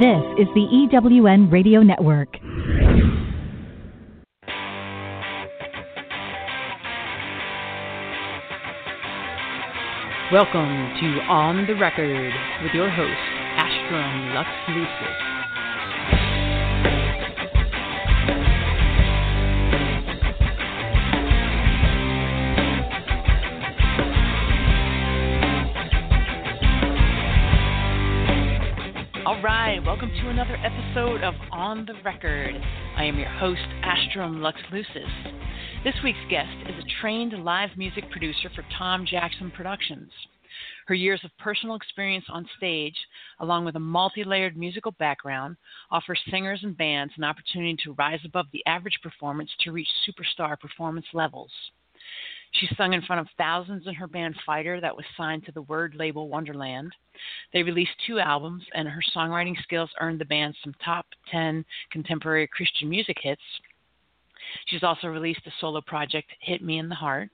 This is the EWN Radio Network. Welcome to On the Record with your host, Astrum Lux Lucis. Welcome to another episode of On the Record. I am your host, Astrum Lux Lucis. This week's guest is a trained live music producer for Tom Jackson Productions. Her years of personal experience on stage, along with a multi layered musical background, offer singers and bands an opportunity to rise above the average performance to reach superstar performance levels. She sung in front of thousands in her band Fighter that was signed to the Word label Wonderland. They released two albums, and her songwriting skills earned the band some top 10 contemporary Christian music hits. She's also released a solo project, Hit Me in the Heart.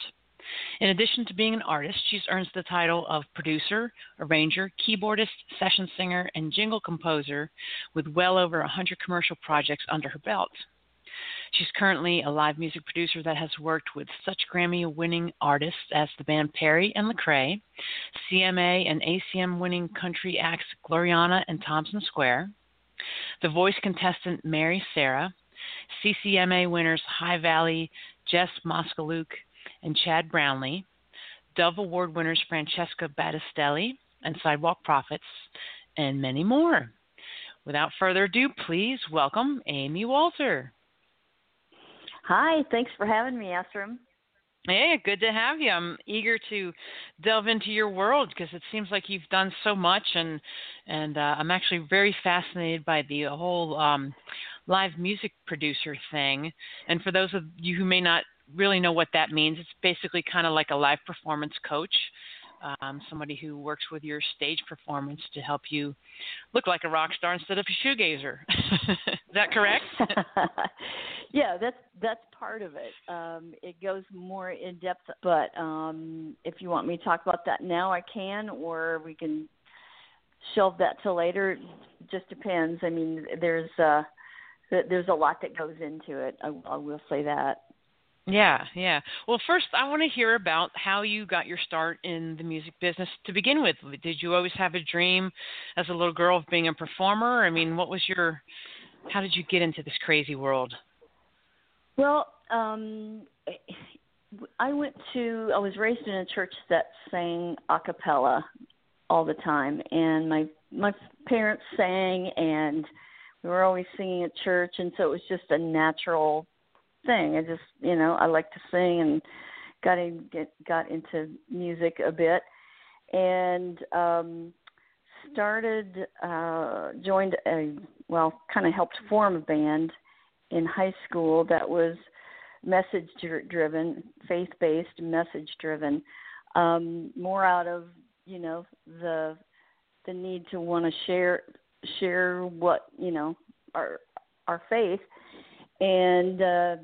In addition to being an artist, she's earned the title of producer, arranger, keyboardist, session singer, and jingle composer with well over 100 commercial projects under her belt. She's currently a live music producer that has worked with such Grammy winning artists as the band Perry and Lecrae, CMA and ACM winning country acts Gloriana and Thompson Square, The Voice contestant Mary Sarah, CCMA winners High Valley, Jess Moskaluke, and Chad Brownlee, Dove Award winners Francesca Battistelli and Sidewalk Prophets, and many more. Without further ado, please welcome Amy Wolter. Hi, thanks for having me, Astrum. Hey, good to have you. I'm eager to delve into your world because it seems like you've done so much, and and uh, I'm actually very fascinated by the whole um, live music producer thing. And for those of you who may not really know what that means, it's basically kind of like a live performance coach um, somebody who works with your stage performance to help you look like a rock star instead of a shoegazer. Is that correct? yeah, that's that's part of it. Um, it goes more in depth, but um, if you want me to talk about that now, I can, or we can shelve that till later. It just depends. I mean, there's uh, there's a lot that goes into it. I, I will say that. Yeah, yeah. Well, first, I want to hear about how you got your start in the music business to begin with. Did you always have a dream as a little girl of being a performer? I mean, what was your, how did you get into this crazy world? Well, um, I went to, I was raised in a church that sang a cappella all the time, and my my parents sang, and we were always singing at church, and so it was just a natural thing. I just, you know, I like to sing and got in get got into music a bit and um started uh joined a well, kind of helped form a band in high school that was message driven, faith based, message driven. Um more out of, you know, the the need to want to share share what, you know, our our faith and uh,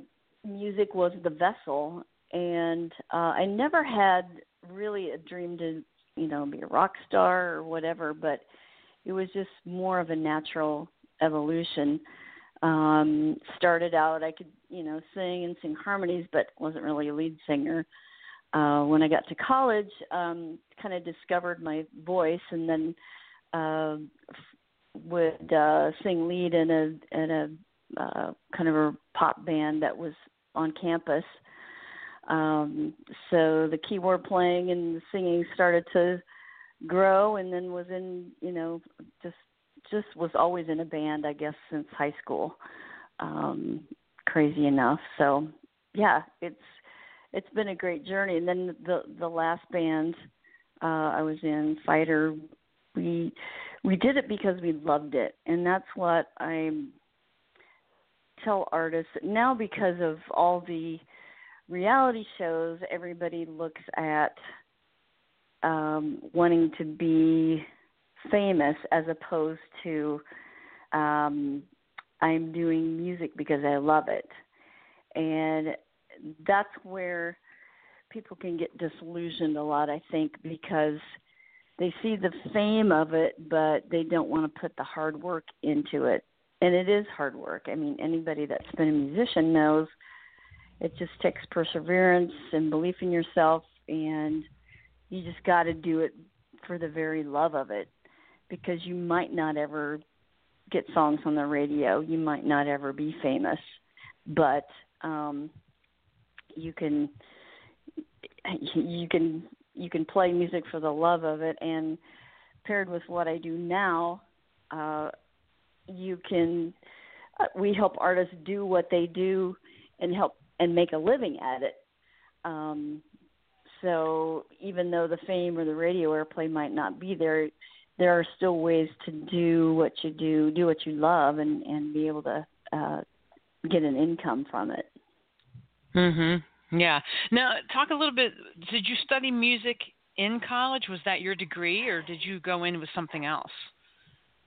music was the vessel. And uh, I never had really a dream to, you know, be a rock star or whatever, but it was just more of a natural evolution. Um, started out, I could, you know, sing and sing harmonies, but wasn't really a lead singer. Uh, when I got to college, um, kind of discovered my voice, and then uh, would uh, sing lead in a in a uh, kind of a pop band that was on campus. Um, so the keyboard playing and the singing started to grow, and then was in you know just just was always in a band I guess since high school. Um, crazy enough, so yeah, it's it's been a great journey. And then the the last band uh, I was in, Fighter, we we did it because we loved it, and that's what I'm tell artists now because of all the reality shows, everybody looks at um, wanting to be famous as opposed to um, I'm doing music because I love it. And that's where people can get disillusioned a lot, I think, because they see the fame of it, but they don't want to put the hard work into it. And it is hard work. I mean, anybody that's been a musician knows it just takes perseverance and belief in yourself, and you just got to do it for the very love of it because you might not ever get songs on the radio. You might not ever be famous, but um you can you can you can play music for the love of it and paired with what I do now, uh you can uh, we help artists do what they do and help and make a living at it. Um so even though the fame or the radio airplay might not be there, there are still ways to do what you do, do what you love, and and be able to uh, get an income from it. Mhm. Yeah. Now, talk a little bit. Did you study music in college? Was that your degree, or did you go in with something else?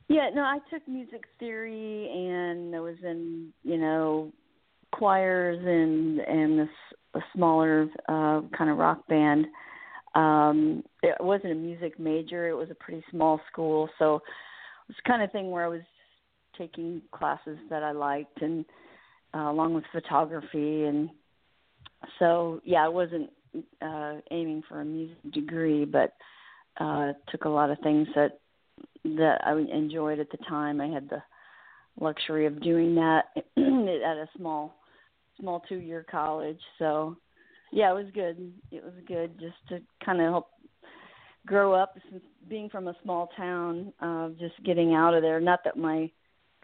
Yeah. No, I took music theory, and I was in you know choirs and and this a smaller uh, kind of rock band. Um, it wasn't a music major; it was a pretty small school, so it was the kind of thing where I was taking classes that I liked, and uh, along with photography, and so yeah, I wasn't uh, aiming for a music degree, but uh, took a lot of things that that I enjoyed at the time. I had the luxury of doing that at a small small two year college. So yeah, it was good. It was good just to kind of help grow up since being from a small town, uh just getting out of there. Not that my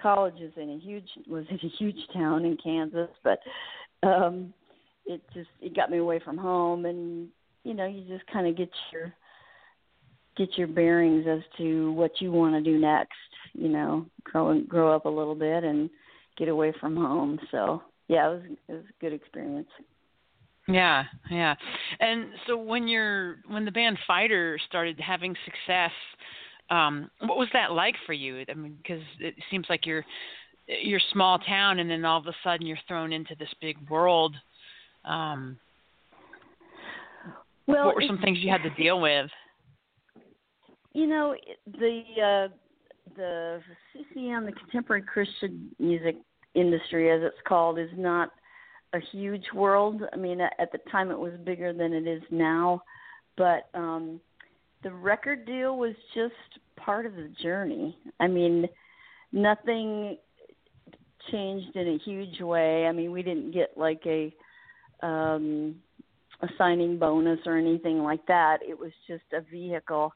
college is in a huge was in a huge town in Kansas, but um it just it got me away from home and you know, you just kind of get your get your bearings as to what you want to do next, you know, grow grow up a little bit and get away from home. So yeah, it was it was a good experience. Yeah, yeah. And so when you're when the band Fighter started having success, um, what was that like for you? I mean, because it seems like you're you're small town, and then all of a sudden you're thrown into this big world. Um, well, what were some things you had to deal with? You know, the uh, the CCM, the Contemporary Christian Music industry, as it's called, is not a huge world. I mean, at the time it was bigger than it is now, but um, the record deal was just part of the journey. I mean, nothing changed in a huge way. I mean, we didn't get like a um a signing bonus or anything like that. It was just a vehicle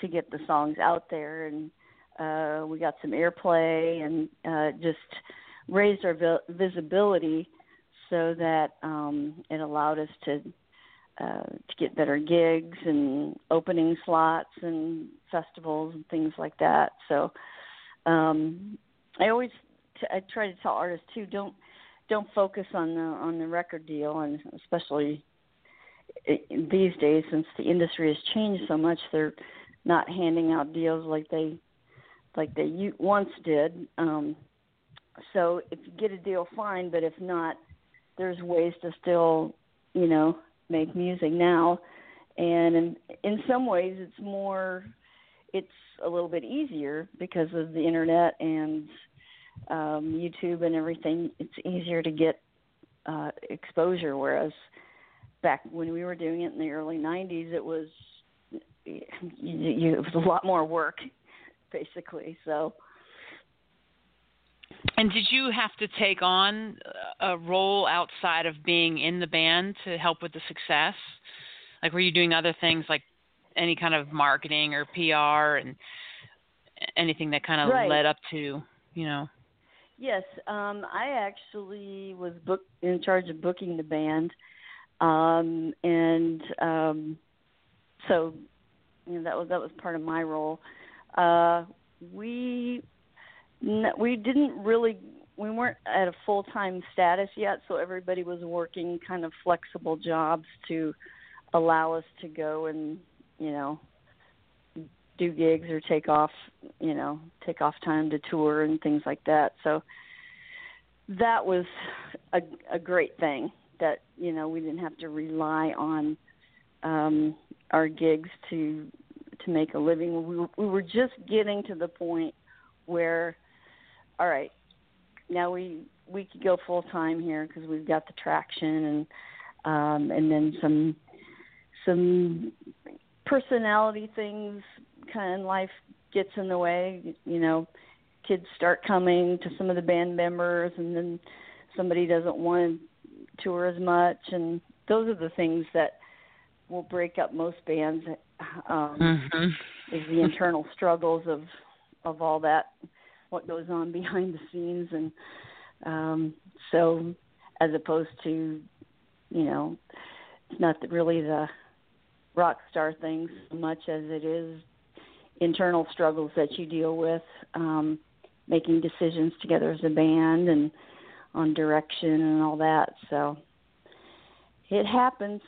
to get the songs out there and uh we got some airplay and uh just raised our vi- visibility so that um, it allowed us to uh, to get better gigs and opening slots and festivals and things like that. So um, I always t- I try to tell artists too don't don't focus on the on the record deal and especially these days since the industry has changed so much they're not handing out deals like they like they once did um so if you get a deal, fine. But if not, there's ways to still, you know, make music now. And in, in some ways, it's more, it's a little bit easier because of the internet and um, YouTube and everything. It's easier to get uh, exposure. Whereas back when we were doing it in the early '90s, it was you, you, it was a lot more work, basically. So and did you have to take on a role outside of being in the band to help with the success? Like, were you doing other things like any kind of marketing or PR and anything that kind of right. led up to, you know? Yes, um, I actually was book in charge of booking the band, um, and um, so you know that was that was part of my role. Uh, we we didn't really we weren't at a full time status yet, so everybody was working kind of flexible jobs to allow us to go and you know do gigs or take off you know take off time to tour and things like that. So that was a a great thing that you know we didn't have to rely on um our gigs to to make a living. We were, we were just getting to the point where, all right, now we we could go full time here because we've got the traction and um, and then some some personality things kind of life gets in the way. You know, kids start coming to some of the band members, and then somebody doesn't want to tour as much, and those are the things that will break up most bands. Um, mm-hmm. Is the internal struggles of of all that, what goes on behind the scenes, and um, so as opposed to, you know, it's not really the rock star things so much as it is internal struggles that you deal with, um, making decisions together as a band and on direction and all that. So it happens.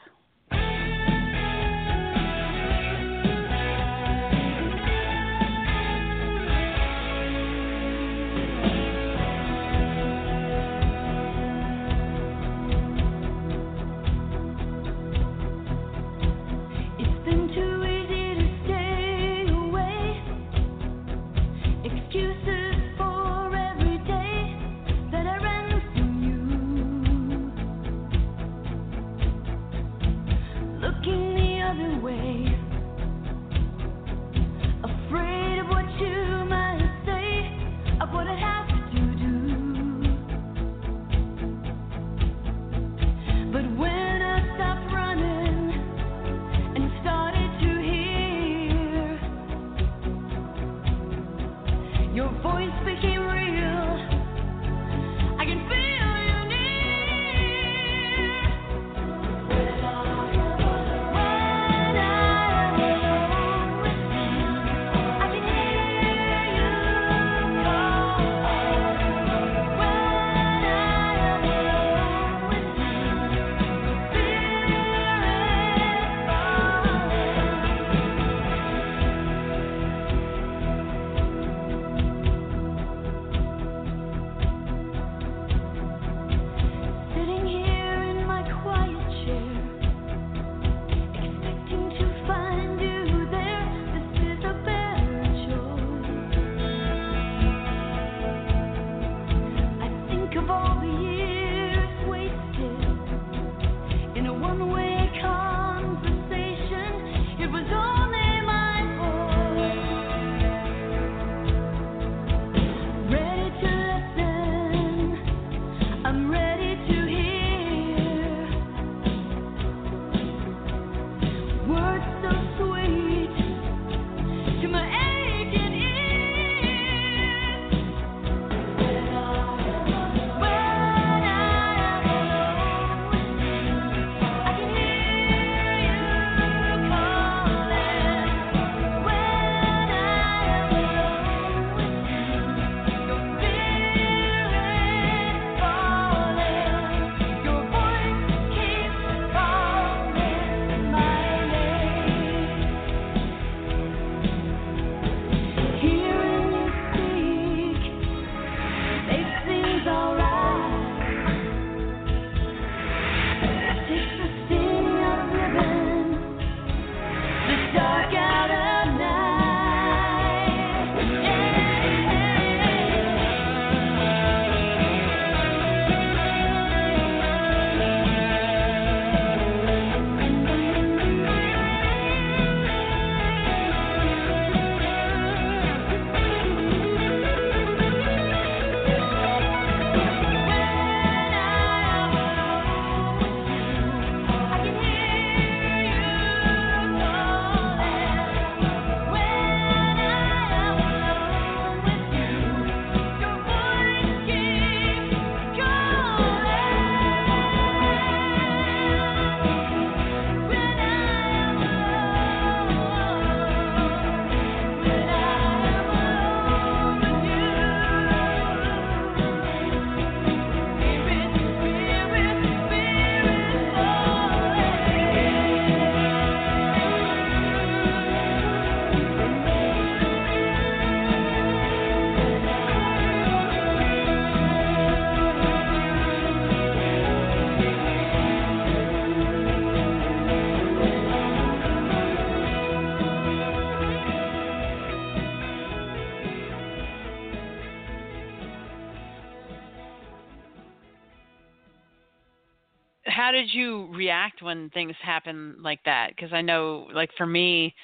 How did you react when things happen like that? Because I know, like for me,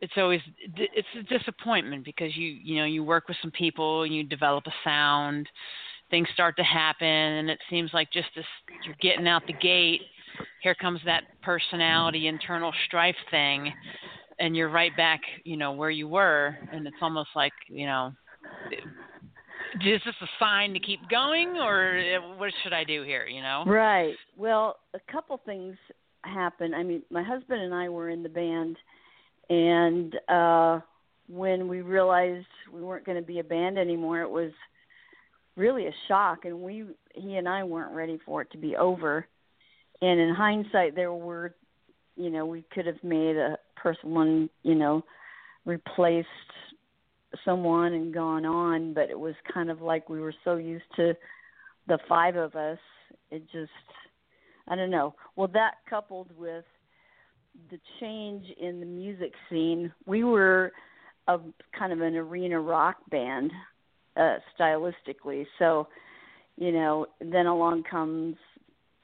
it's always it's a disappointment because you you know you work with some people and you develop a sound, things start to happen, and it seems like just as you're getting out the gate, here comes that personality internal strife thing, and you're right back you know where you were, and it's almost like you know is this a sign to keep going or uh, what should I do here, you know? Right. Well, a couple things happened. I mean, my husband and I were in the band and uh when we realized we weren't going to be a band anymore, it was really a shock and we he and I weren't ready for it to be over. And in hindsight there were you know, we could have made a person one, you know, replaced someone and gone on, but it was kind of like we were so used to the five of us, it just I don't know. Well, that coupled with the change in the music scene, we were a kind of an arena rock band uh stylistically. So, you know, then along comes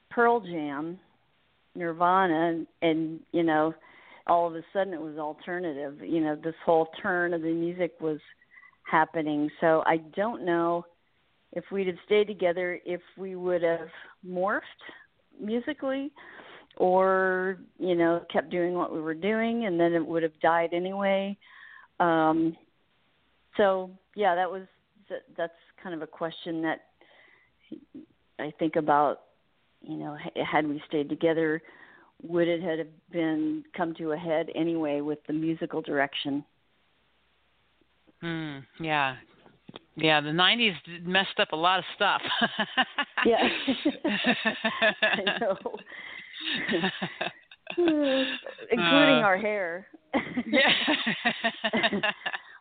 Pearl Jam, Nirvana and, and you know, all of a sudden it was alternative. You know, this whole turn of the music was happening. So I don't know if we'd have stayed together if we would have morphed musically or you know kept doing what we were doing and then it would have died anyway um so yeah that was that's kind of a question that i think about you know had we stayed together would it have been come to a head anyway with the musical direction? Hmm. Yeah. Yeah, the '90s messed up a lot of stuff. yeah. I know. Including uh, our hair. yeah.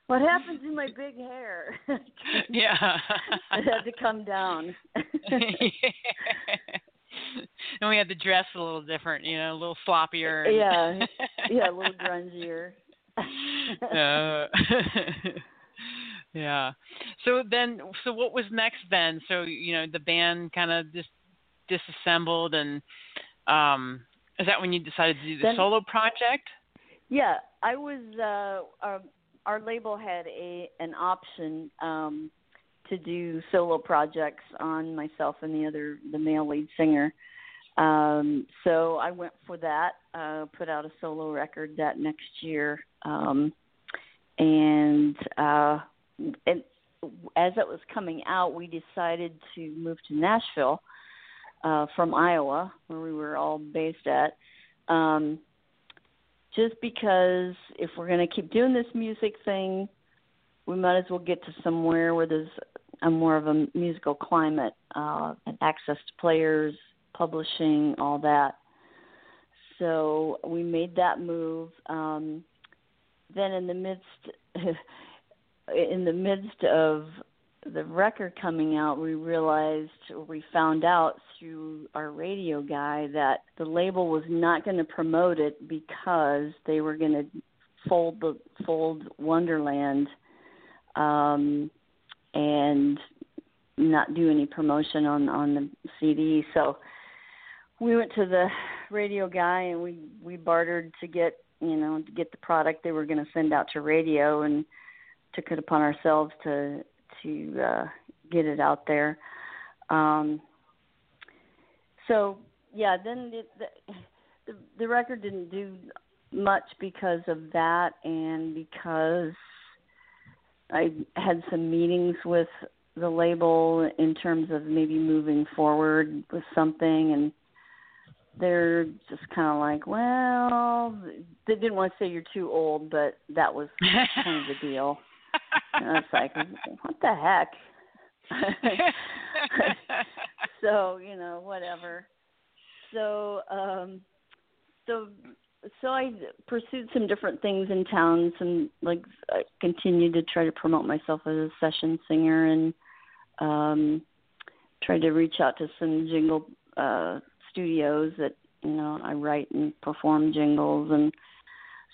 what happened to my big hair? yeah. it had to come down. and we had to dress a little different, you know, a little sloppier. Yeah, yeah, a little grungier. uh, yeah. So then, so what was next then? So you know, the band kind of just disassembled, and um, is that when you decided to do the then, solo project? Yeah, I was. Uh, our, our label had a an option um, to do solo projects on myself and the other the male lead singer. Um, so I went for that. Uh, put out a solo record that next year, um, and uh, and as it was coming out, we decided to move to Nashville uh, from Iowa, where we were all based at. Um, just because if we're going to keep doing this music thing, we might as well get to somewhere where there's a more of a musical climate uh, and access to players, publishing, all that. So we made that move. Um, then in the midst, in the midst of the record coming out, we realized, or we found out through our radio guy that the label was not going to promote it because they were going to fold the fold Wonderland um, and not do any promotion on on the CD. So we went to the radio guy and we we bartered to get you know to get the product they were going to send out to radio and took it upon ourselves to to uh, get it out there. Um, so yeah, then the, the the record didn't do much because of that and because I had some meetings with the label in terms of maybe moving forward with something and they're just kind of like, well, they didn't want to say you're too old, but that was kind of the deal. and it's like, what the heck? so you know, whatever. So, um, so, so I pursued some different things in town. Some like I continued to try to promote myself as a session singer and um, tried to reach out to some jingle uh, studios that you know I write and perform jingles and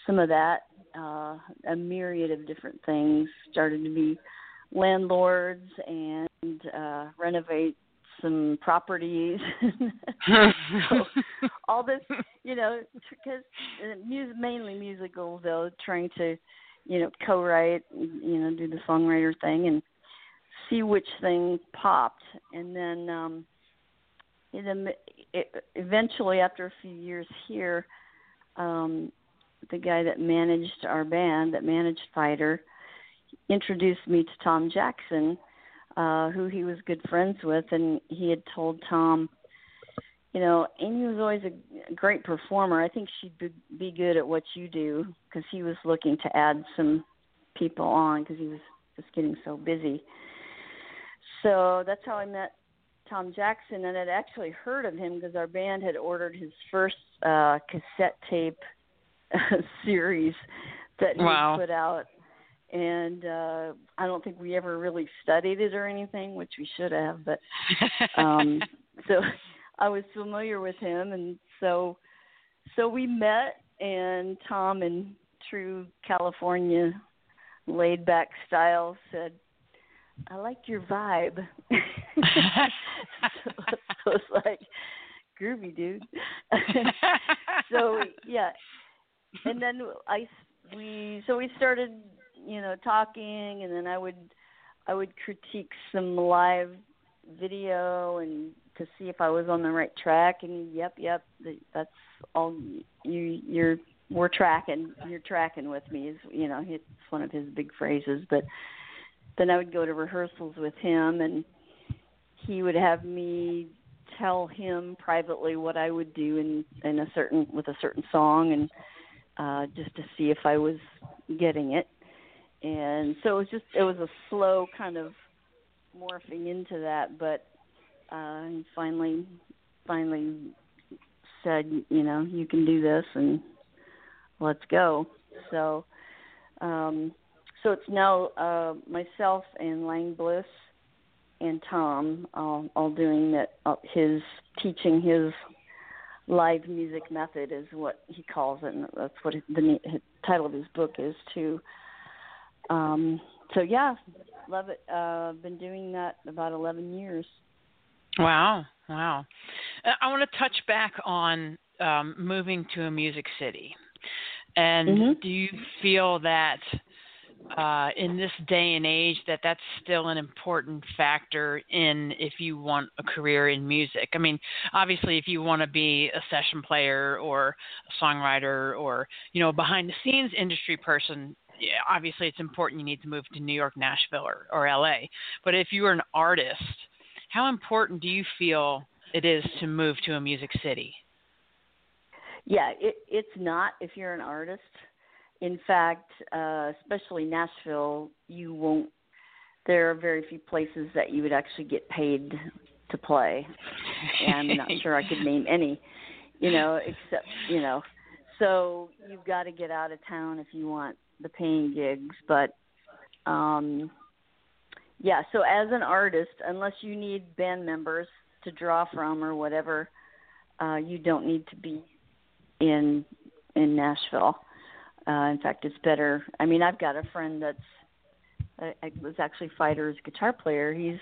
some of that. Uh, a myriad of different things started to be landlords and uh, renovate some properties. so all this, you know, because music, mainly musical though, trying to, you know, co-write, you know, do the songwriter thing and see which thing popped, and then um, it, it, eventually after a few years here, um, the guy that managed our band, that managed Fighter, introduced me to Tom Jackson, uh, who he was good friends with, and he had told Tom, you know, Amy was always a great performer. I think she'd be, good at what you do because he was looking to add some people on because he was just getting so busy. So that's how I met Tom Jackson, and I'd actually heard of him because our band had ordered his first uh, cassette tape series that he wow. put out and uh I don't think we ever really studied it or anything, which we should have, but um so I was familiar with him and so so we met and Tom in true California laid back style said I like your vibe. so, so it's like groovy dude. so yeah. And then I we so we started you know talking and then i would i would critique some live video and to see if i was on the right track and yep yep that's all you you're we're tracking you're tracking with me is you know it's one of his big phrases but then i would go to rehearsals with him and he would have me tell him privately what i would do in in a certain with a certain song and uh just to see if i was getting it and so it was just it was a slow kind of morphing into that but uh finally finally said you know you can do this and let's go. So um so it's now uh myself and lang bliss and tom all all doing that uh, his teaching his live music method is what he calls it and that's what the title of his book is too um, so yeah, love it. Uh, been doing that about 11 years. Wow, wow. Uh, I want to touch back on um, moving to a music city. And mm-hmm. do you feel that uh, in this day and age that that's still an important factor in if you want a career in music? I mean, obviously, if you want to be a session player or a songwriter or you know a behind the scenes industry person, obviously it's important you need to move to New York, Nashville, or, or LA. But if you are an artist, how important do you feel it is to move to a music city? Yeah, it, it's not if you're an artist. In fact, uh, especially Nashville, you won't. There are very few places that you would actually get paid to play, and I'm not sure I could name any. You know, except you know, so you've got to get out of town if you want the paying gigs, but um yeah, so as an artist, unless you need band members to draw from or whatever, uh you don't need to be in in Nashville. Uh in fact, it's better. I mean, I've got a friend that's I, I was actually Fighter's guitar player. He's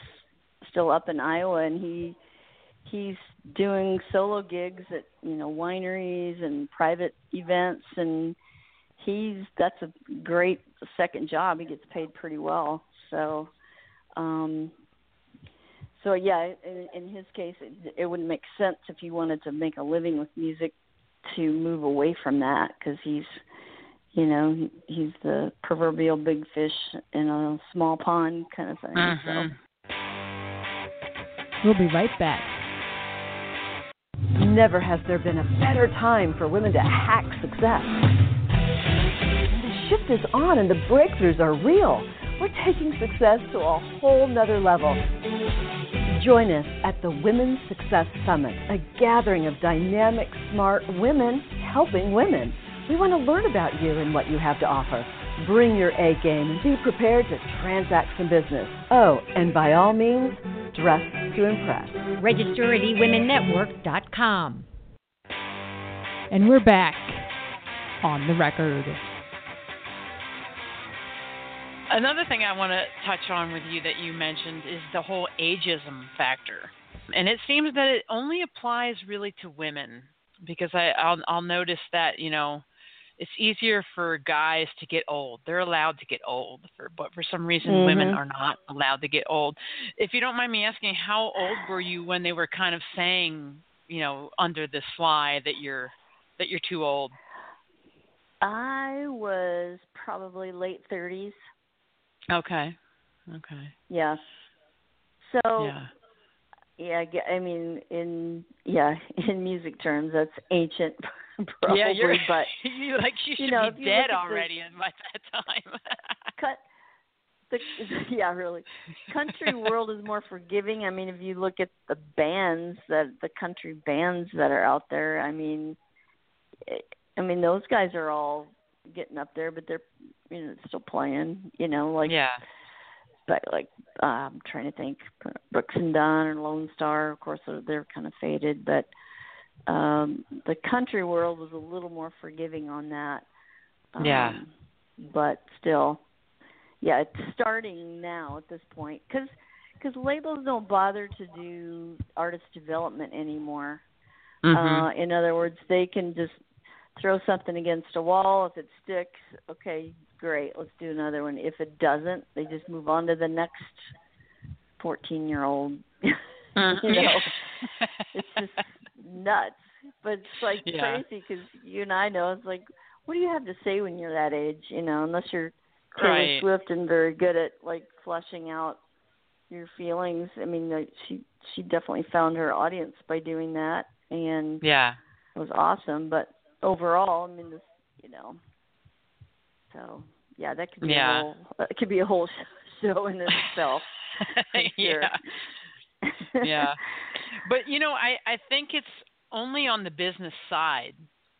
still up in Iowa and he he's doing solo gigs at, you know, wineries and private events and he's that's a great second job. He gets paid pretty well. So, um, so yeah, in, in his case, it, it wouldn't make sense if he wanted to make a living with music to move away from that because he's, you know, he's the proverbial big fish in a small pond kind of thing. Mm-hmm. So. We'll be right back. Never has there been a better time for women to hack success shift is on and the breakthroughs are real. We're taking success to a whole nother level. Join us at the Women's Success Summit, a gathering of dynamic, smart women helping women. We want to learn about you and what you have to offer. Bring your A game and be prepared to transact some business. Oh, and by all means, dress to impress. Register at eWomenNetwork.com. And we're back on the record. Another thing I want to touch on with you that you mentioned is the whole ageism factor. and it seems that it only applies really to women because I I'll, I'll notice that you know it's easier for guys to get old. They're allowed to get old, for, but for some reason mm-hmm. women are not allowed to get old. If you don't mind me asking, how old were you when they were kind of saying, you know, under the fly that you're that you're too old? I was probably late 30s. Okay. Okay. Yeah. So yeah. Yeah, I mean, in yeah, in music terms, that's ancient, probably. Yeah, you're, but you like you should you know, be dead already the, by that time. cut. The, yeah, really. Country world is more forgiving. I mean, if you look at the bands that the country bands that are out there, I mean, eh, I mean those guys are all getting up there, but they're you know still playing. You know, like yeah but like uh, I'm trying to think Brooks and Dunn or Lone Star, of course they're, they're kind of faded, but um the country world was a little more forgiving on that. Um, yeah. But still, yeah, it's starting now at this point because because labels don't bother to do artist development anymore. Mm-hmm. Uh, in other words, they can just throw something against a wall. If it sticks, okay, great, let's do another one. If it doesn't, they just move on to the next 14 year old. Mm-hmm. you know, it's just nuts. But it's like yeah. crazy because you and I know it's like, what do you have to say when you're that age? You know, unless you're Taylor right. Swift and very good at like fleshing out your feelings. I mean, like, she she definitely found her audience by doing that, and yeah, it was awesome. But overall, I mean, this, you know, so yeah, that could be yeah. a whole it could be a whole show in itself. yeah. yeah. But you know, I I think it's only on the business side.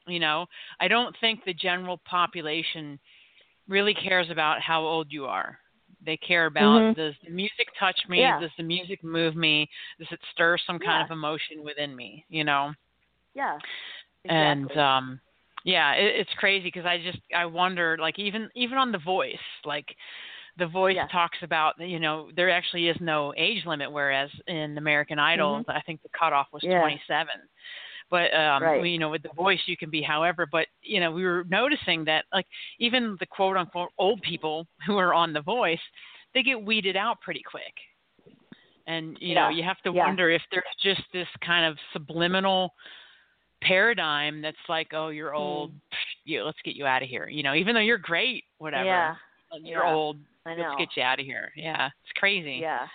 You know, I don't think the general population really cares about how old you are. They care about mm-hmm. does the music touch me? Yeah. Does the music move me? Does it stir some kind yeah. of emotion within me? You know. Yeah. Exactly. And um yeah it, it's crazy because i just i wonder like even even on the voice like the voice yeah. talks about you know there actually is no age limit whereas in american idol mm-hmm. i think the cutoff was yeah. 27 but um right. you know with the voice you can be however but you know we were noticing that like even the quote unquote old people who are on the voice they get weeded out pretty quick and you yeah. know you have to wonder if there's just this kind of subliminal paradigm that's like, oh, you're old, mm. you let's get you out of here. You know, even though you're great, whatever. Yeah. You're yeah. old. I know. Let's get you out of here. Yeah, it's crazy. Yeah.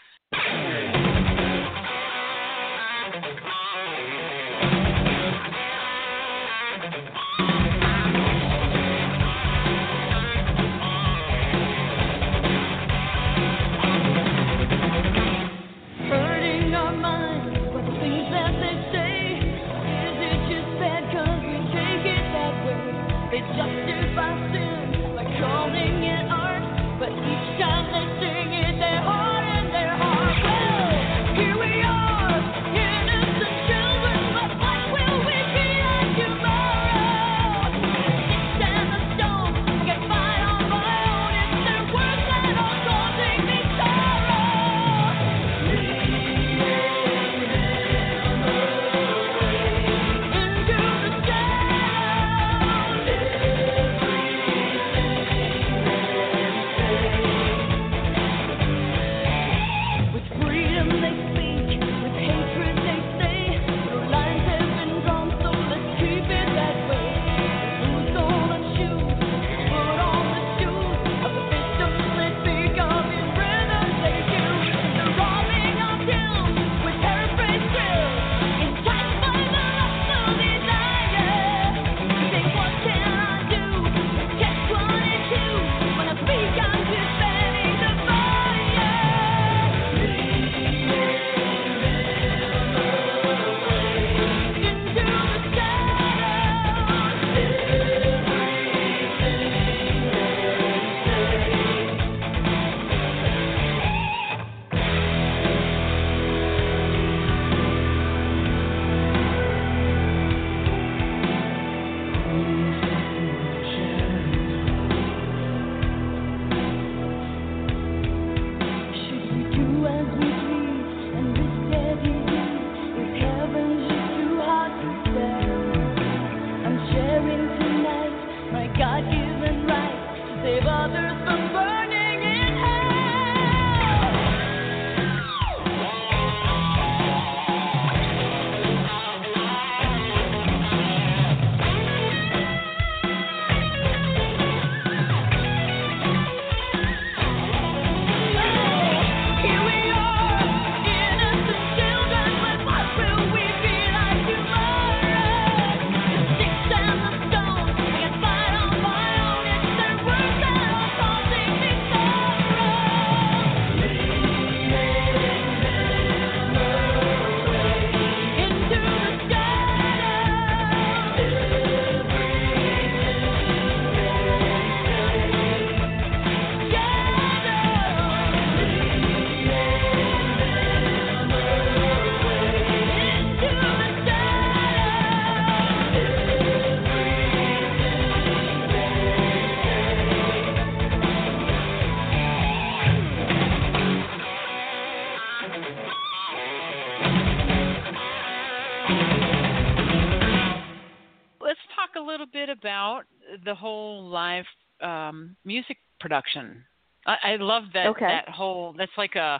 About the whole live um, music production. I, I love that Okay. that whole. That's like a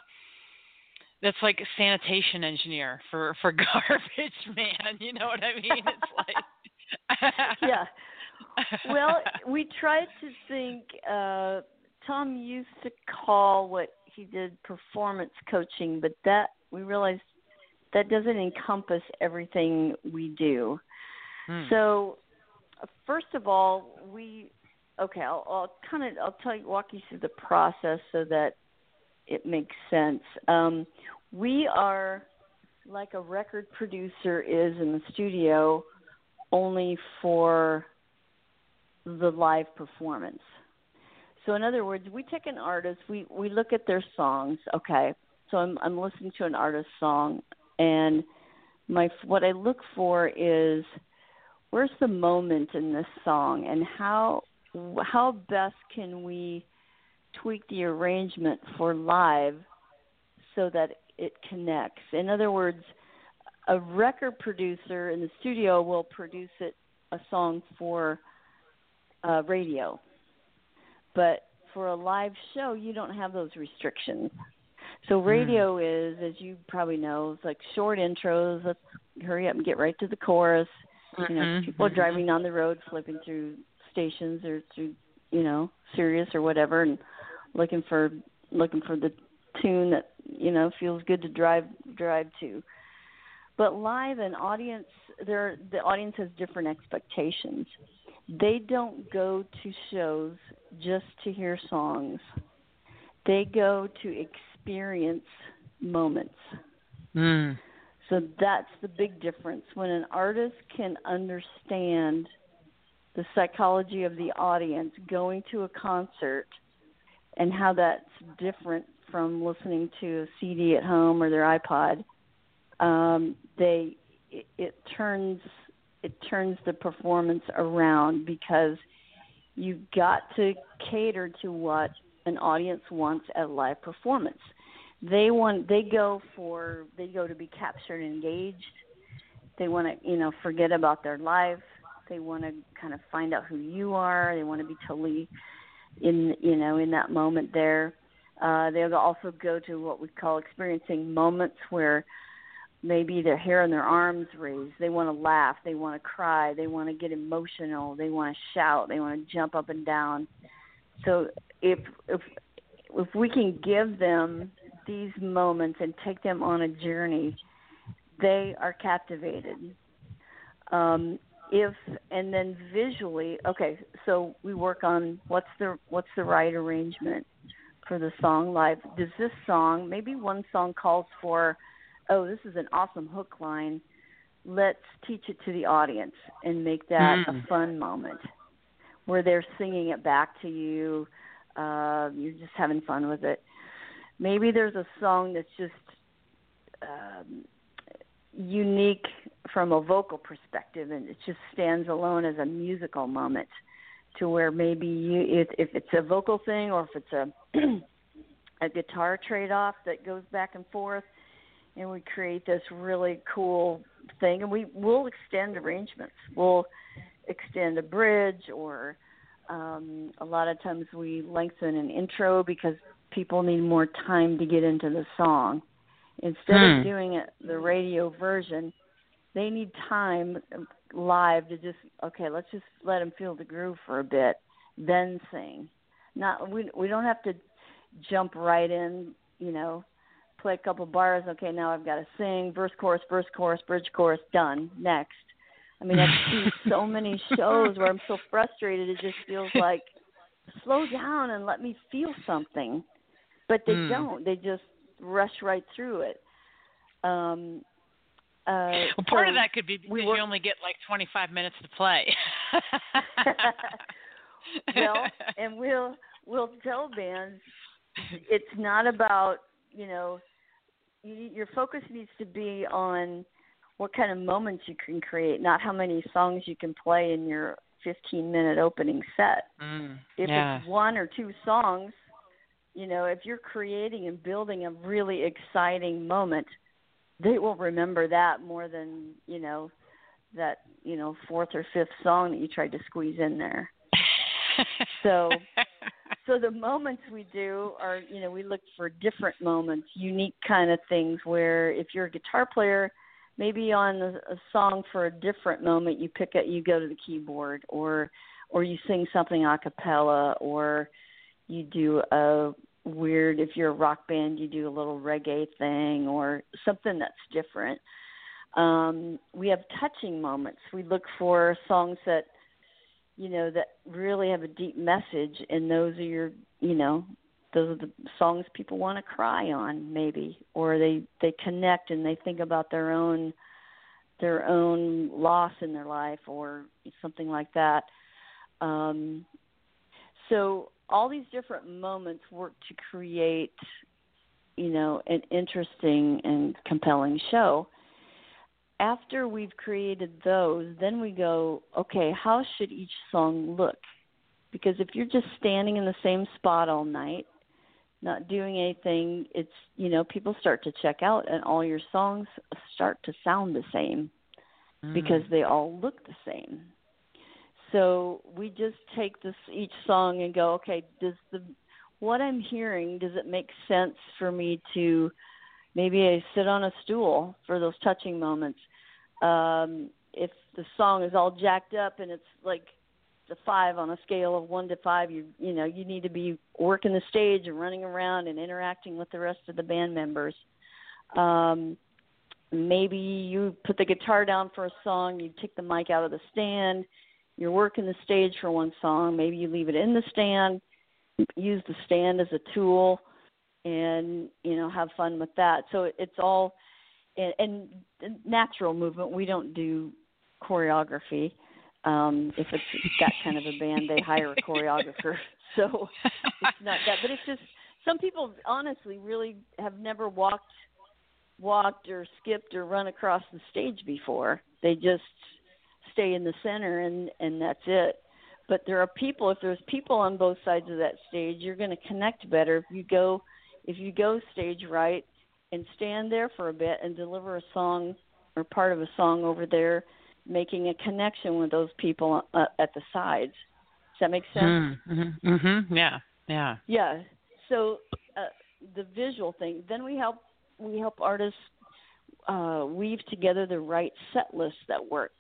that's like a sanitation engineer for for garbage man. You know what I mean? It's like yeah. Well, we tried to think. Uh, Tom used to call what he did performance coaching, but that we realized that doesn't encompass everything we do. Hmm. So, first of all, we okay. I'll, I'll kind of I'll tell you walk you through the process so that it makes sense. Um, we are like a record producer is in the studio, only for the live performance. So in other words, we take an artist, we we look at their songs. Okay, so I'm I'm listening to an artist's song, and my what I look for is where's the moment in this song, and how how best can we tweak the arrangement for live so that it connects. In other words, a record producer in the studio will produce it a song for uh, radio, but for a live show, you don't have those restrictions. So radio is, as you probably know, it's like short intros. Let's hurry up and get right to the chorus. You know, Mhm, people mhm. driving down the road, flipping through stations or through, you know, Sirius or whatever, and looking for looking for the tune that you know feels good to drive drive to. But live and audience, there the audience has different expectations. They don't go to shows just to hear songs. They go to experience moments. Mm. So that's the big difference. When an artist can understand the psychology of the audience going to a concert and how that's different from listening to a CD at home or their iPod, um, they it, it turns it turns the performance around because you've got to cater to what an audience wants at a live performance they want they go for they go to be captured and engaged. They want to you know forget about their life. They want to kind of find out who you are. They want to be totally in you know in that moment there. Uh they'll also go to what we call experiencing moments where maybe their hair and their arms raised. They want to laugh. They want to cry. They want to get emotional. They want to shout. They want to jump up and down. So if if if we can give them these moments and take them on a journey, they are captivated. Um, if and then visually, okay, so we work on what's the what's the right arrangement for the song live. Does this song maybe one song calls for, oh, this is an awesome hook line. Let's teach it to the audience and make that Mm. a fun moment where they're singing it back to you. Uh, you're just having fun with it maybe there's a song that's just um, unique from a vocal perspective and it just stands alone as a musical moment to where maybe you if, if it's a vocal thing or if it's a a guitar trade off that goes back and forth and we create this really cool thing and we will extend arrangements. We'll extend a bridge or um, a lot of times we lengthen an intro because people need more time to get into the song. Instead Hmm. of doing it the radio version, they need time live to just okay, let's just let them feel the groove for a bit, then sing. Not we we don't have to jump right in, you know, play a couple bars, okay, now I've got to sing, verse chorus, verse chorus, bridge chorus, done. Next. I mean, I've seen so many shows where I'm so frustrated it just feels like slow down and let me feel something but they Hmm. don't. They just rush right through it. Um, uh, Well, part so of that could be because we work- you only get like 25 minutes to play. well, and we'll we'll tell bands it's not about you know you, your focus needs to be on what kind of moments you can create, not how many songs you can play in your 15 minute opening set. Mm, if yeah. it's one or two songs, you know, if you're creating and building a really exciting moment, they will remember that more than, you know, that you know fourth or fifth song that you tried to squeeze in there. so so the moments we do are you know we look for different moments unique kind of things where if you're a guitar player maybe on a, a song for a different moment you pick it you go to the keyboard or or you sing something a cappella or you do a weird if you're a rock band you do a little reggae thing or something that's different. Um we have touching moments. We look for songs that you know that really have a deep message and those are your you know those are the songs people want to cry on maybe or they they connect and they think about their own their own loss in their life or something like that. Um so all these different moments work to create you know an interesting and compelling show. After we've created those then we go okay how should each song look? Because if you're just standing in the same spot all night not doing anything it's you know people start to check out and all your songs start to sound the same mm. because they all look the same so we just take this each song and go okay does the what i'm hearing does it make sense for me to maybe i sit on a stool for those touching moments? Um if the song is all jacked up and it's like the five on a scale of one to five you you know you need to be working the stage and running around and interacting with the rest of the band members. Um maybe you put the guitar down for a song you take the mic out of the stand you're working the stage for one song, maybe you leave it in the stand, use the stand as a tool, and you know have fun with that. So it's all and, and natural movement. We don't do choreography. Um, if it's that kind of a band, they hire a choreographer. So it's not that, but it's just some people honestly really have never walked walked or skipped or run across the stage before. They just stay in the center and and that's it. But there are people if there's people on both sides of that stage you're going to connect better. If you go if you go stage right and stand there for a bit and deliver a song or part of a song over there making a connection with those people uh, at the sides. Does that make sense? Mm-hmm. Mm-hmm. yeah yeah. Yeah so uh, the visual thing. Then we help we help artists uh, weave together the right set list that works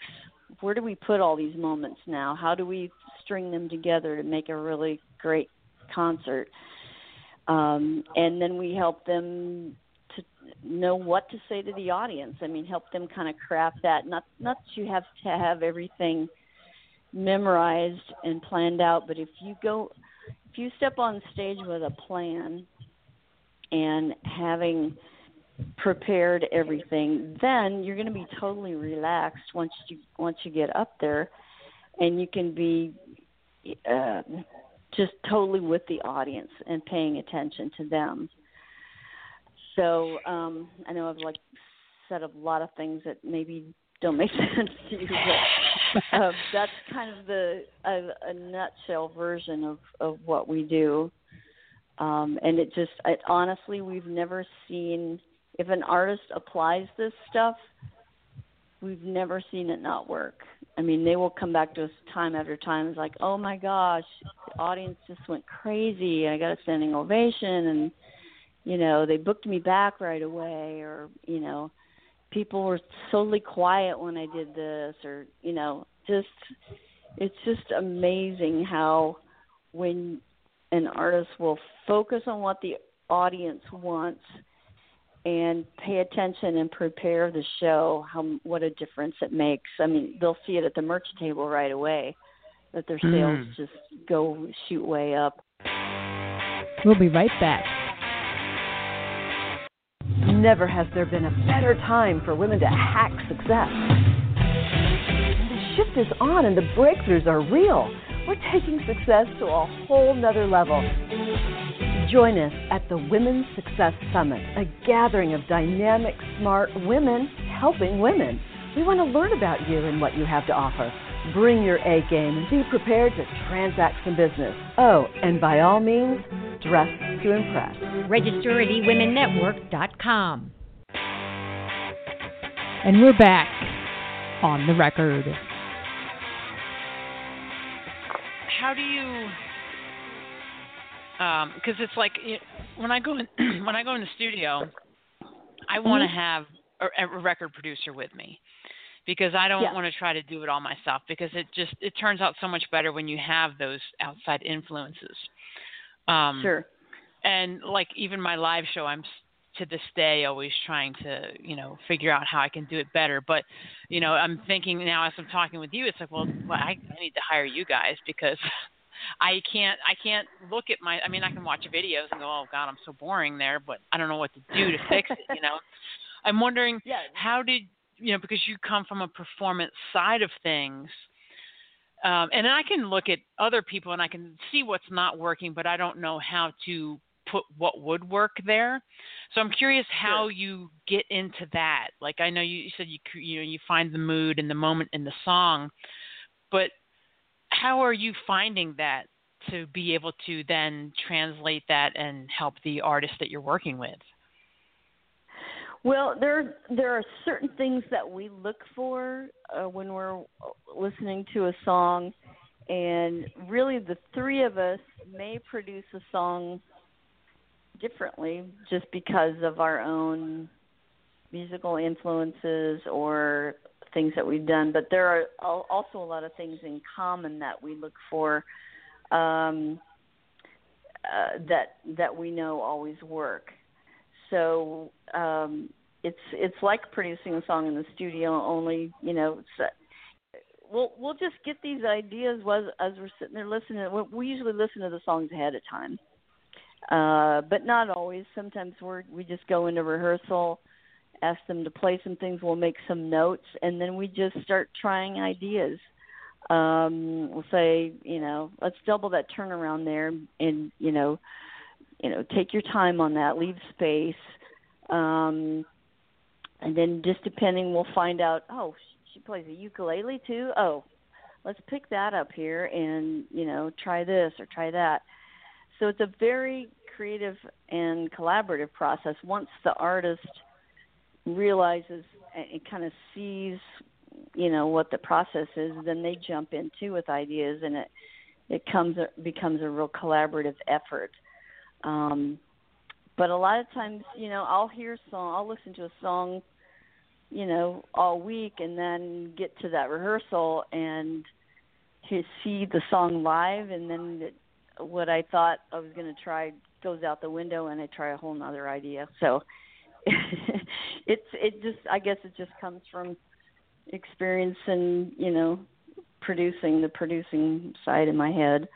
where do we put all these moments now? How do we string them together to make a really great concert? Um, and then we help them to know what to say to the audience. I mean, help them kind of craft that. Not not that you have to have everything memorized and planned out, but if you go, if you step on stage with a plan and having prepared everything, then you're going to be totally relaxed once you once you get up there, and you can be uh, just totally with the audience and paying attention to them. So um, I know I've like said a lot of things that maybe don't make sense to you, but uh, that's kind of the a, a nutshell version of of what we do. Um, and it just, it, honestly, we've never seen if an artist applies this stuff, we've never seen it not work. I mean, they will come back to us time after time. It's like, oh my gosh, the audience just went crazy. I got a standing ovation, and you know, they booked me back right away, or you know, people were totally quiet when I did this, or you know, just it's just amazing how when an artist will focus on what the audience wants and pay attention and prepare the show how what a difference it makes. I mean they'll see it at the merch table right away that their sales mm. just go shoot way up. We'll be right back. Never has there been a better time for women to hack success. The shift is on and the breakthroughs are real. We're taking success to a whole nother level Join us at the Women's Success Summit, a gathering of dynamic, smart women helping women. We want to learn about you and what you have to offer. Bring your A game and be prepared to transact some business. Oh, and by all means, dress to impress. Register at eWomenNetwork.com. And we're back on the record. How do you? Because um, it's like when I go in, when I go in the studio, I want to mm-hmm. have a, a, record producer with me because I don't yeah. want to try to do it all myself because it just it turns out so much better when you have those outside influences. Um, sure. And like even my live show, I'm to this day always trying to you know figure out how I can do it better. But you know I'm thinking now as I'm talking with you, it's like well, well I, I need to hire you guys because I can't I can't look at my I mean I can watch videos and go oh god I'm so boring there, but I don't know what to do to fix it. You know, I'm wondering yeah. how did you know because you come from a performance side of things. Um, and I can look at other people and I can see what's not working, but I don't know how to put what would work there. So I'm curious how sure. you get into that. Like I know you, you said you you know you find the mood and the moment in the song, but how are you finding that to be able to then translate that and help the artist that you're working with? Well, there there are certain things that we look for uh, when we're listening to a song, and really the three of us may produce a song differently just because of our own musical influences or things that we've done. But there are also a lot of things in common that we look for um, uh, that that we know always work. So um, it's it's like producing a song in the studio. Only you know, uh, we'll we'll just get these ideas as as we're sitting there listening. We usually listen to the songs ahead of time uh, but not always. Sometimes we're we just go into rehearsal, ask them to play some things. We'll make some notes, and then we just start trying ideas. Um, we'll say, you know, let's double that turnaround there, and you know, you know, take your time on that. Leave space. Um, and then just depending, we'll find out. Oh, she plays a ukulele too. Oh, let's pick that up here, and you know, try this or try that so it's a very creative and collaborative process. Once the artist realizes and kind of sees, you know, what the process is, then they jump in too with ideas, and it it comes becomes a real collaborative effort. Um, but a lot of times, you know, I'll hear song, I'll listen to a song, you know, all week, and then get to that rehearsal and to see the song live, and then it what I thought I was going to try goes out the window, and I try a whole nother idea. So it's it just I guess it just comes from experience and you know producing the producing side in my head.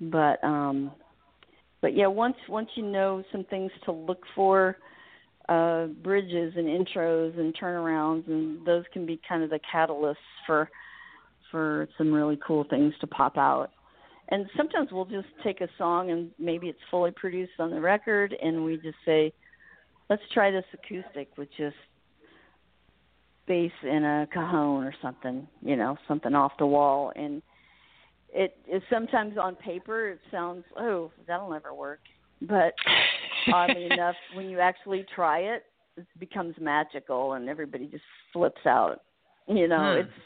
But um but yeah, once once you know some things to look for, uh, bridges and intros and turnarounds, and those can be kind of the catalysts for for some really cool things to pop out and sometimes we'll just take a song and maybe it's fully produced on the record and we just say let's try this acoustic with just bass in a cajon or something you know something off the wall and it is sometimes on paper it sounds oh that'll never work but oddly enough when you actually try it it becomes magical and everybody just flips out you know hmm. it's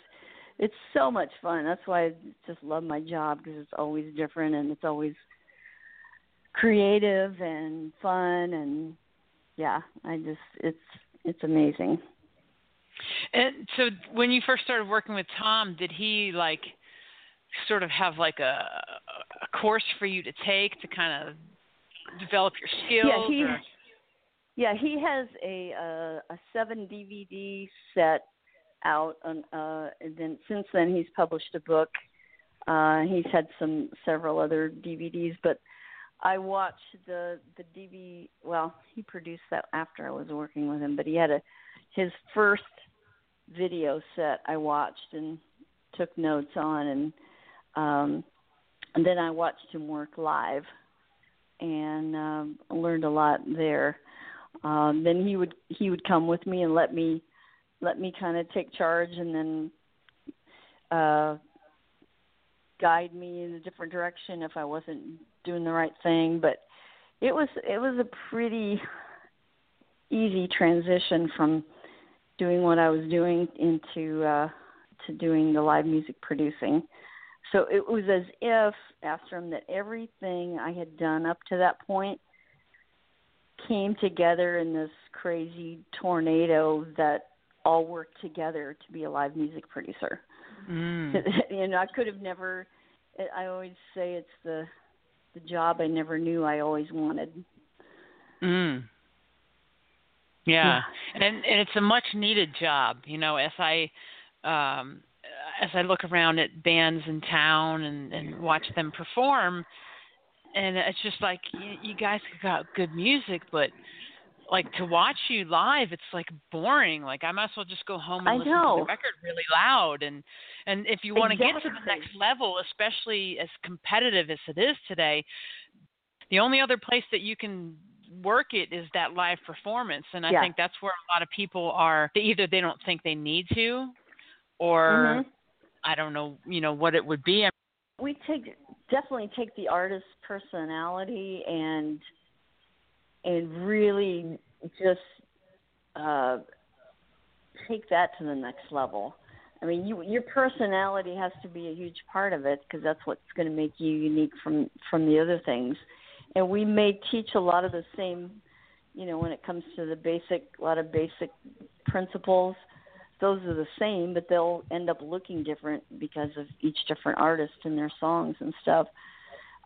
it's so much fun. That's why I just love my job because it's always different and it's always creative and fun and yeah, I just it's it's amazing. And so when you first started working with Tom, did he like sort of have like a a course for you to take to kind of develop your skills? Yeah, he or? Yeah, he has a uh, a seven DVD set out on uh and then since then he's published a book uh he's had some several other DVDs but I watched the the DV well he produced that after I was working with him but he had a his first video set I watched and took notes on and um and then I watched him work live and um learned a lot there. Um then he would he would come with me and let me let me kind of take charge and then uh guide me in a different direction if I wasn't doing the right thing but it was it was a pretty easy transition from doing what I was doing into uh, to doing the live music producing. So it was as if, Astrum, that everything I had done up to that point came together in this crazy tornado that all worked together to be a live music producer. Mm. you know, I could have never. I always say it's the the job I never knew I always wanted. Mm. Yeah. yeah. And and it's a much needed job, you know, as I um as I look around at bands in town and and watch them perform and it's just like you, you guys got good music but like to watch you live it's like boring like i might as well just go home and I listen know. to the record really loud and and if you want exactly. to get to the next level especially as competitive as it is today the only other place that you can work it is that live performance and i yeah. think that's where a lot of people are they either they don't think they need to or mm-hmm. i don't know you know what it would be we take definitely take the artist's personality and and really just uh, take that to the next level. I mean, you, your personality has to be a huge part of it because that's what's going to make you unique from from the other things. And we may teach a lot of the same, you know, when it comes to the basic, a lot of basic principles. Those are the same, but they'll end up looking different because of each different artist and their songs and stuff.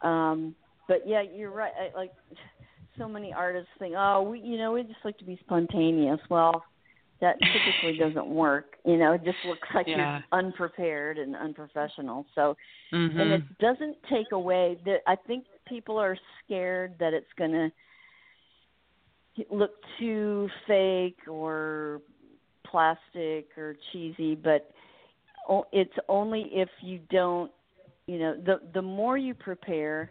Um, but yeah, you're right. I, like so many artists think, oh, we, you know, we just like to be spontaneous. Well, that typically doesn't work. You know, it just looks like yeah. you're unprepared and unprofessional. So, mm-hmm. and it doesn't take away that. I think people are scared that it's going to look too fake or plastic or cheesy, but it's only if you don't. You know, the the more you prepare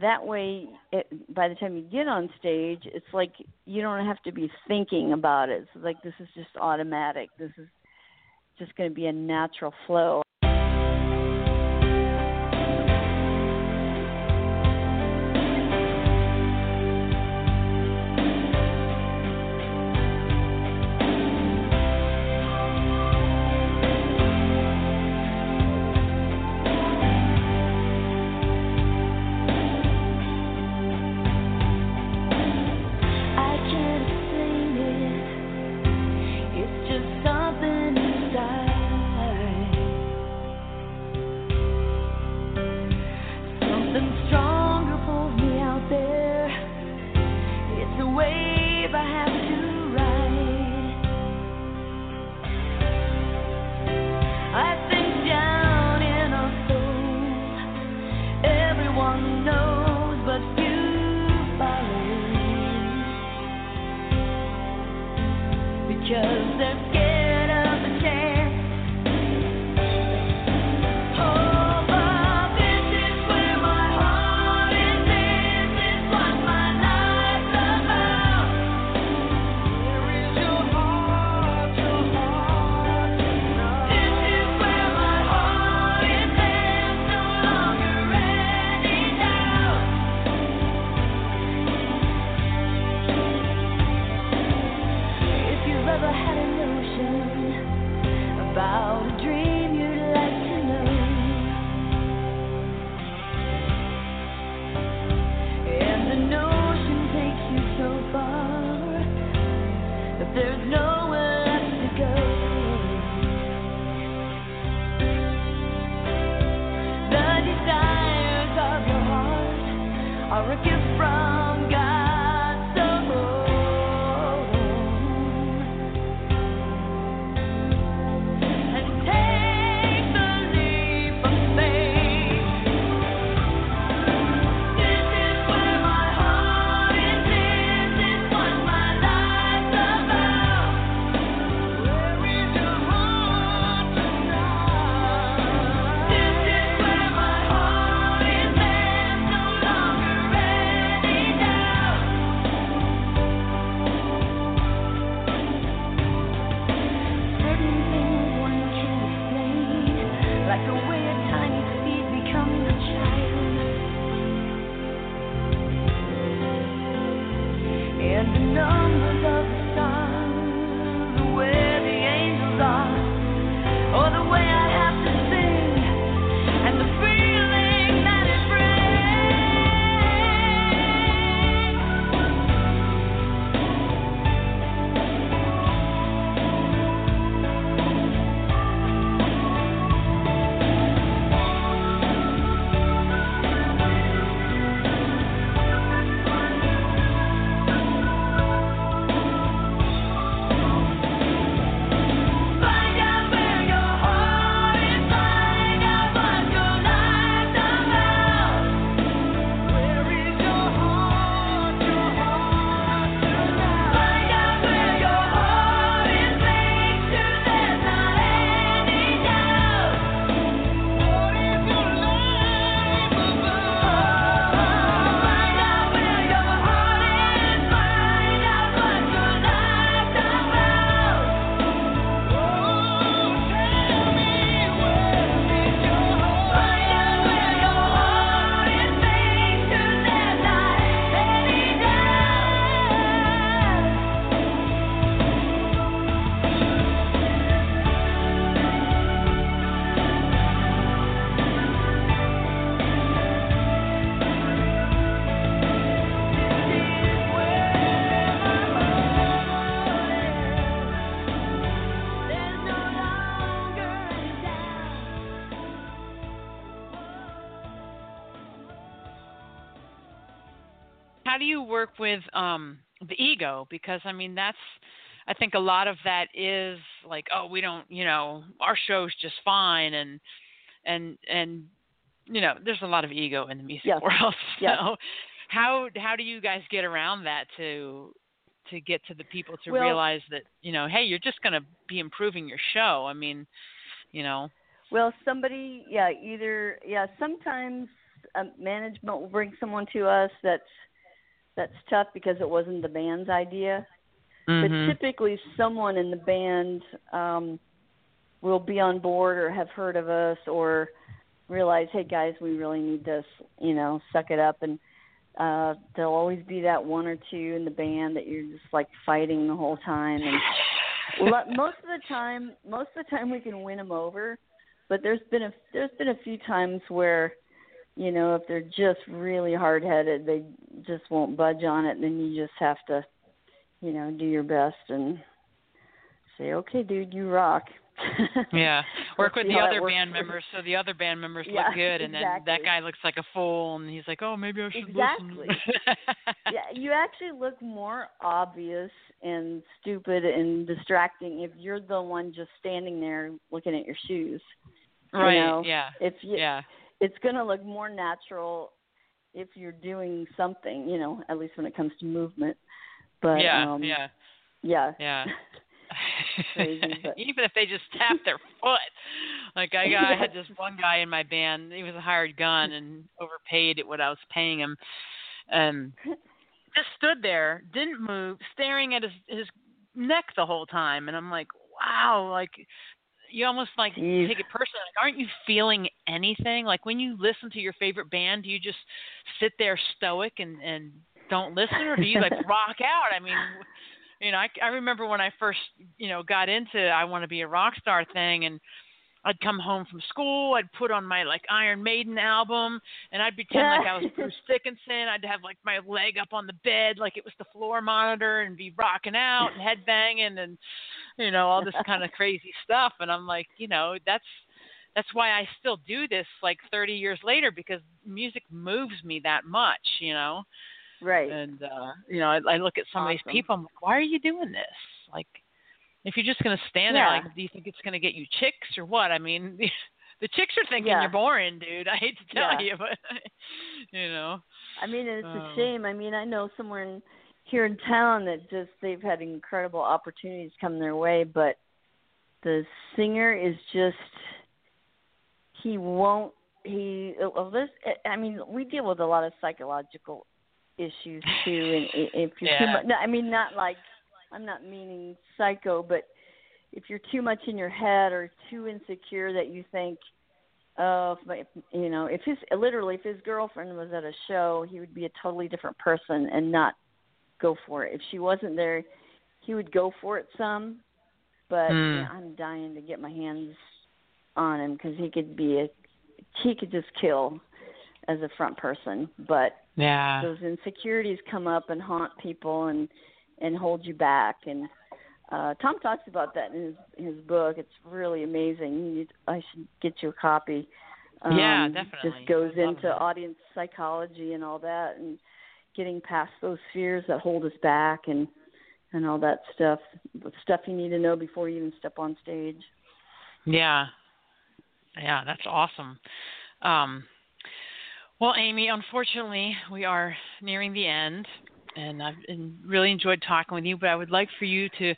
that way it, by the time you get on stage it's like you don't have to be thinking about it. It's like this is just automatic. This is just going to be a natural flow you work with um the ego? Because I mean that's I think a lot of that is like, oh, we don't, you know, our show's just fine, and and and you know, there's a lot of ego in the music yes. world. So yes. how how do you guys get around that to to get to the people to well, realize that you know, hey, you're just going to be improving your show. I mean, you know. Well, somebody, yeah, either yeah. Sometimes um, management will bring someone to us that's that's tough because it wasn't the band's idea. Mm-hmm. But typically, someone in the band um, will be on board or have heard of us or realize, hey guys, we really need this. You know, suck it up. And uh, there'll always be that one or two in the band that you're just like fighting the whole time. And most of the time, most of the time we can win them over. But there's been a there's been a few times where you know, if they're just really hard headed, they just won't budge on it. And then you just have to you know, do your best and say, "Okay, dude, you rock." yeah, work with the other band members so the other band members yeah, look good, and exactly. then that guy looks like a fool, and he's like, "Oh, maybe I should exactly. listen." yeah, you actually look more obvious and stupid and distracting if you're the one just standing there looking at your shoes. Right. You know? Yeah. If you, yeah. It's going to look more natural if you're doing something, you know, at least when it comes to movement. But yeah, um, yeah, yeah, yeah. Crazy. Even if they just tap their foot, like I got, I had this one guy in my band. He was a hired gun and overpaid at what I was paying him, and just stood there, didn't move, staring at his his neck the whole time. And I'm like, wow, like you almost like Jeez. take it personally. Like, aren't you feeling anything? Like when you listen to your favorite band, do you just sit there stoic and and don't listen, or do you like rock out? I mean, you know, I, I remember when I first, you know, got into I want to be a rock star thing, and I'd come home from school, I'd put on my like Iron Maiden album, and I'd pretend like I was Bruce Dickinson. I'd have like my leg up on the bed, like it was the floor monitor, and be rocking out and headbanging, and you know all this kind of crazy stuff. And I'm like, you know, that's that's why I still do this like 30 years later because music moves me that much, you know. Right. And uh, you know, I, I look at some awesome. of these people. I'm like, why are you doing this? Like, if you're just gonna stand yeah. there, like, do you think it's gonna get you chicks or what? I mean, the chicks are thinking yeah. you're boring, dude. I hate to tell yeah. you, but you know. I mean, it's um, a shame. I mean, I know somewhere in, here in town that just they've had incredible opportunities come their way, but the singer is just he won't he well this i mean we deal with a lot of psychological issues too. And if you're yeah. too much, no, I mean, not like I'm not meaning psycho, but if you're too much in your head or too insecure that you think, oh, if, you know, if his literally if his girlfriend was at a show, he would be a totally different person and not go for it. If she wasn't there, he would go for it some. But mm. you know, I'm dying to get my hands on him because he could be a he could just kill as a front person. But yeah those insecurities come up and haunt people and and hold you back and uh Tom talks about that in his his book. It's really amazing. You, I should get you a copy. Um, yeah, definitely. Just goes into that. audience psychology and all that, and getting past those fears that hold us back, and and all that stuff. Stuff you need to know before you even step on stage. Yeah, yeah, that's awesome. Um, well, Amy, unfortunately, we are nearing the end, and I've really enjoyed talking with you. But I would like for you to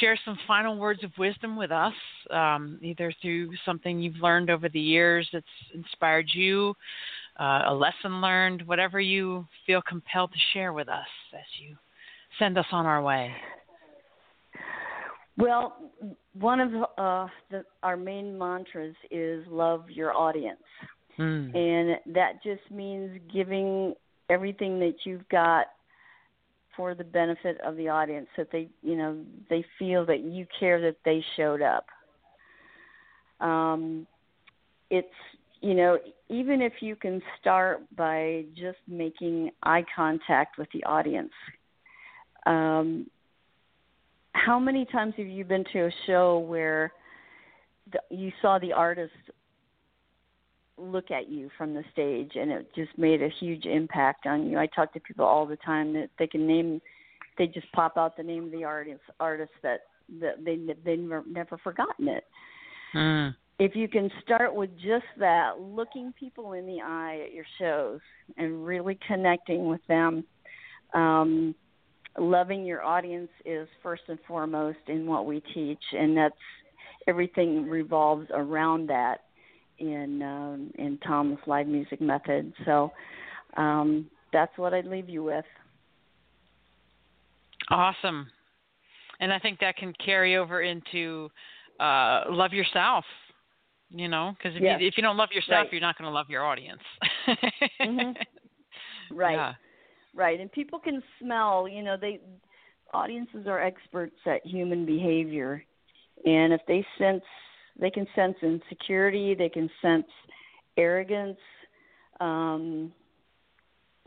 share some final words of wisdom with us, um, either through something you've learned over the years that's inspired you, uh, a lesson learned, whatever you feel compelled to share with us as you send us on our way. Well, one of uh, the, our main mantras is love your audience. Mm. And that just means giving everything that you've got for the benefit of the audience that they you know they feel that you care that they showed up. Um it's you know even if you can start by just making eye contact with the audience um how many times have you been to a show where the, you saw the artist look at you from the stage and it just made a huge impact on you. I talk to people all the time that they can name they just pop out the name of the artist artist that that they they never never forgotten it. Mm. If you can start with just that, looking people in the eye at your shows and really connecting with them, um, loving your audience is first and foremost in what we teach, and that's everything revolves around that in um, in Tom's live music method. So um, that's what I'd leave you with. Awesome, and I think that can carry over into uh, love yourself. You know, because if yes. you if you don't love yourself, right. you're not going to love your audience. mm-hmm. Right. Yeah. Right, and people can smell. You know, they audiences are experts at human behavior, and if they sense, they can sense insecurity, they can sense arrogance. Um,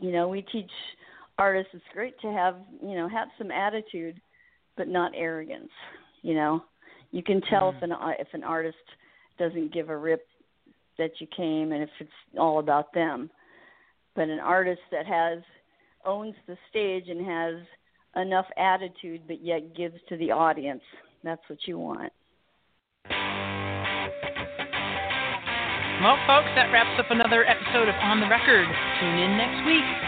you know, we teach artists it's great to have you know have some attitude, but not arrogance. You know, you can tell Mm. if an if an artist doesn't give a rip that you came and if it's all about them. But an artist that has owns the stage and has enough attitude but yet gives to the audience, that's what you want. Well, folks, that wraps up another episode of On the Record. Tune in next week.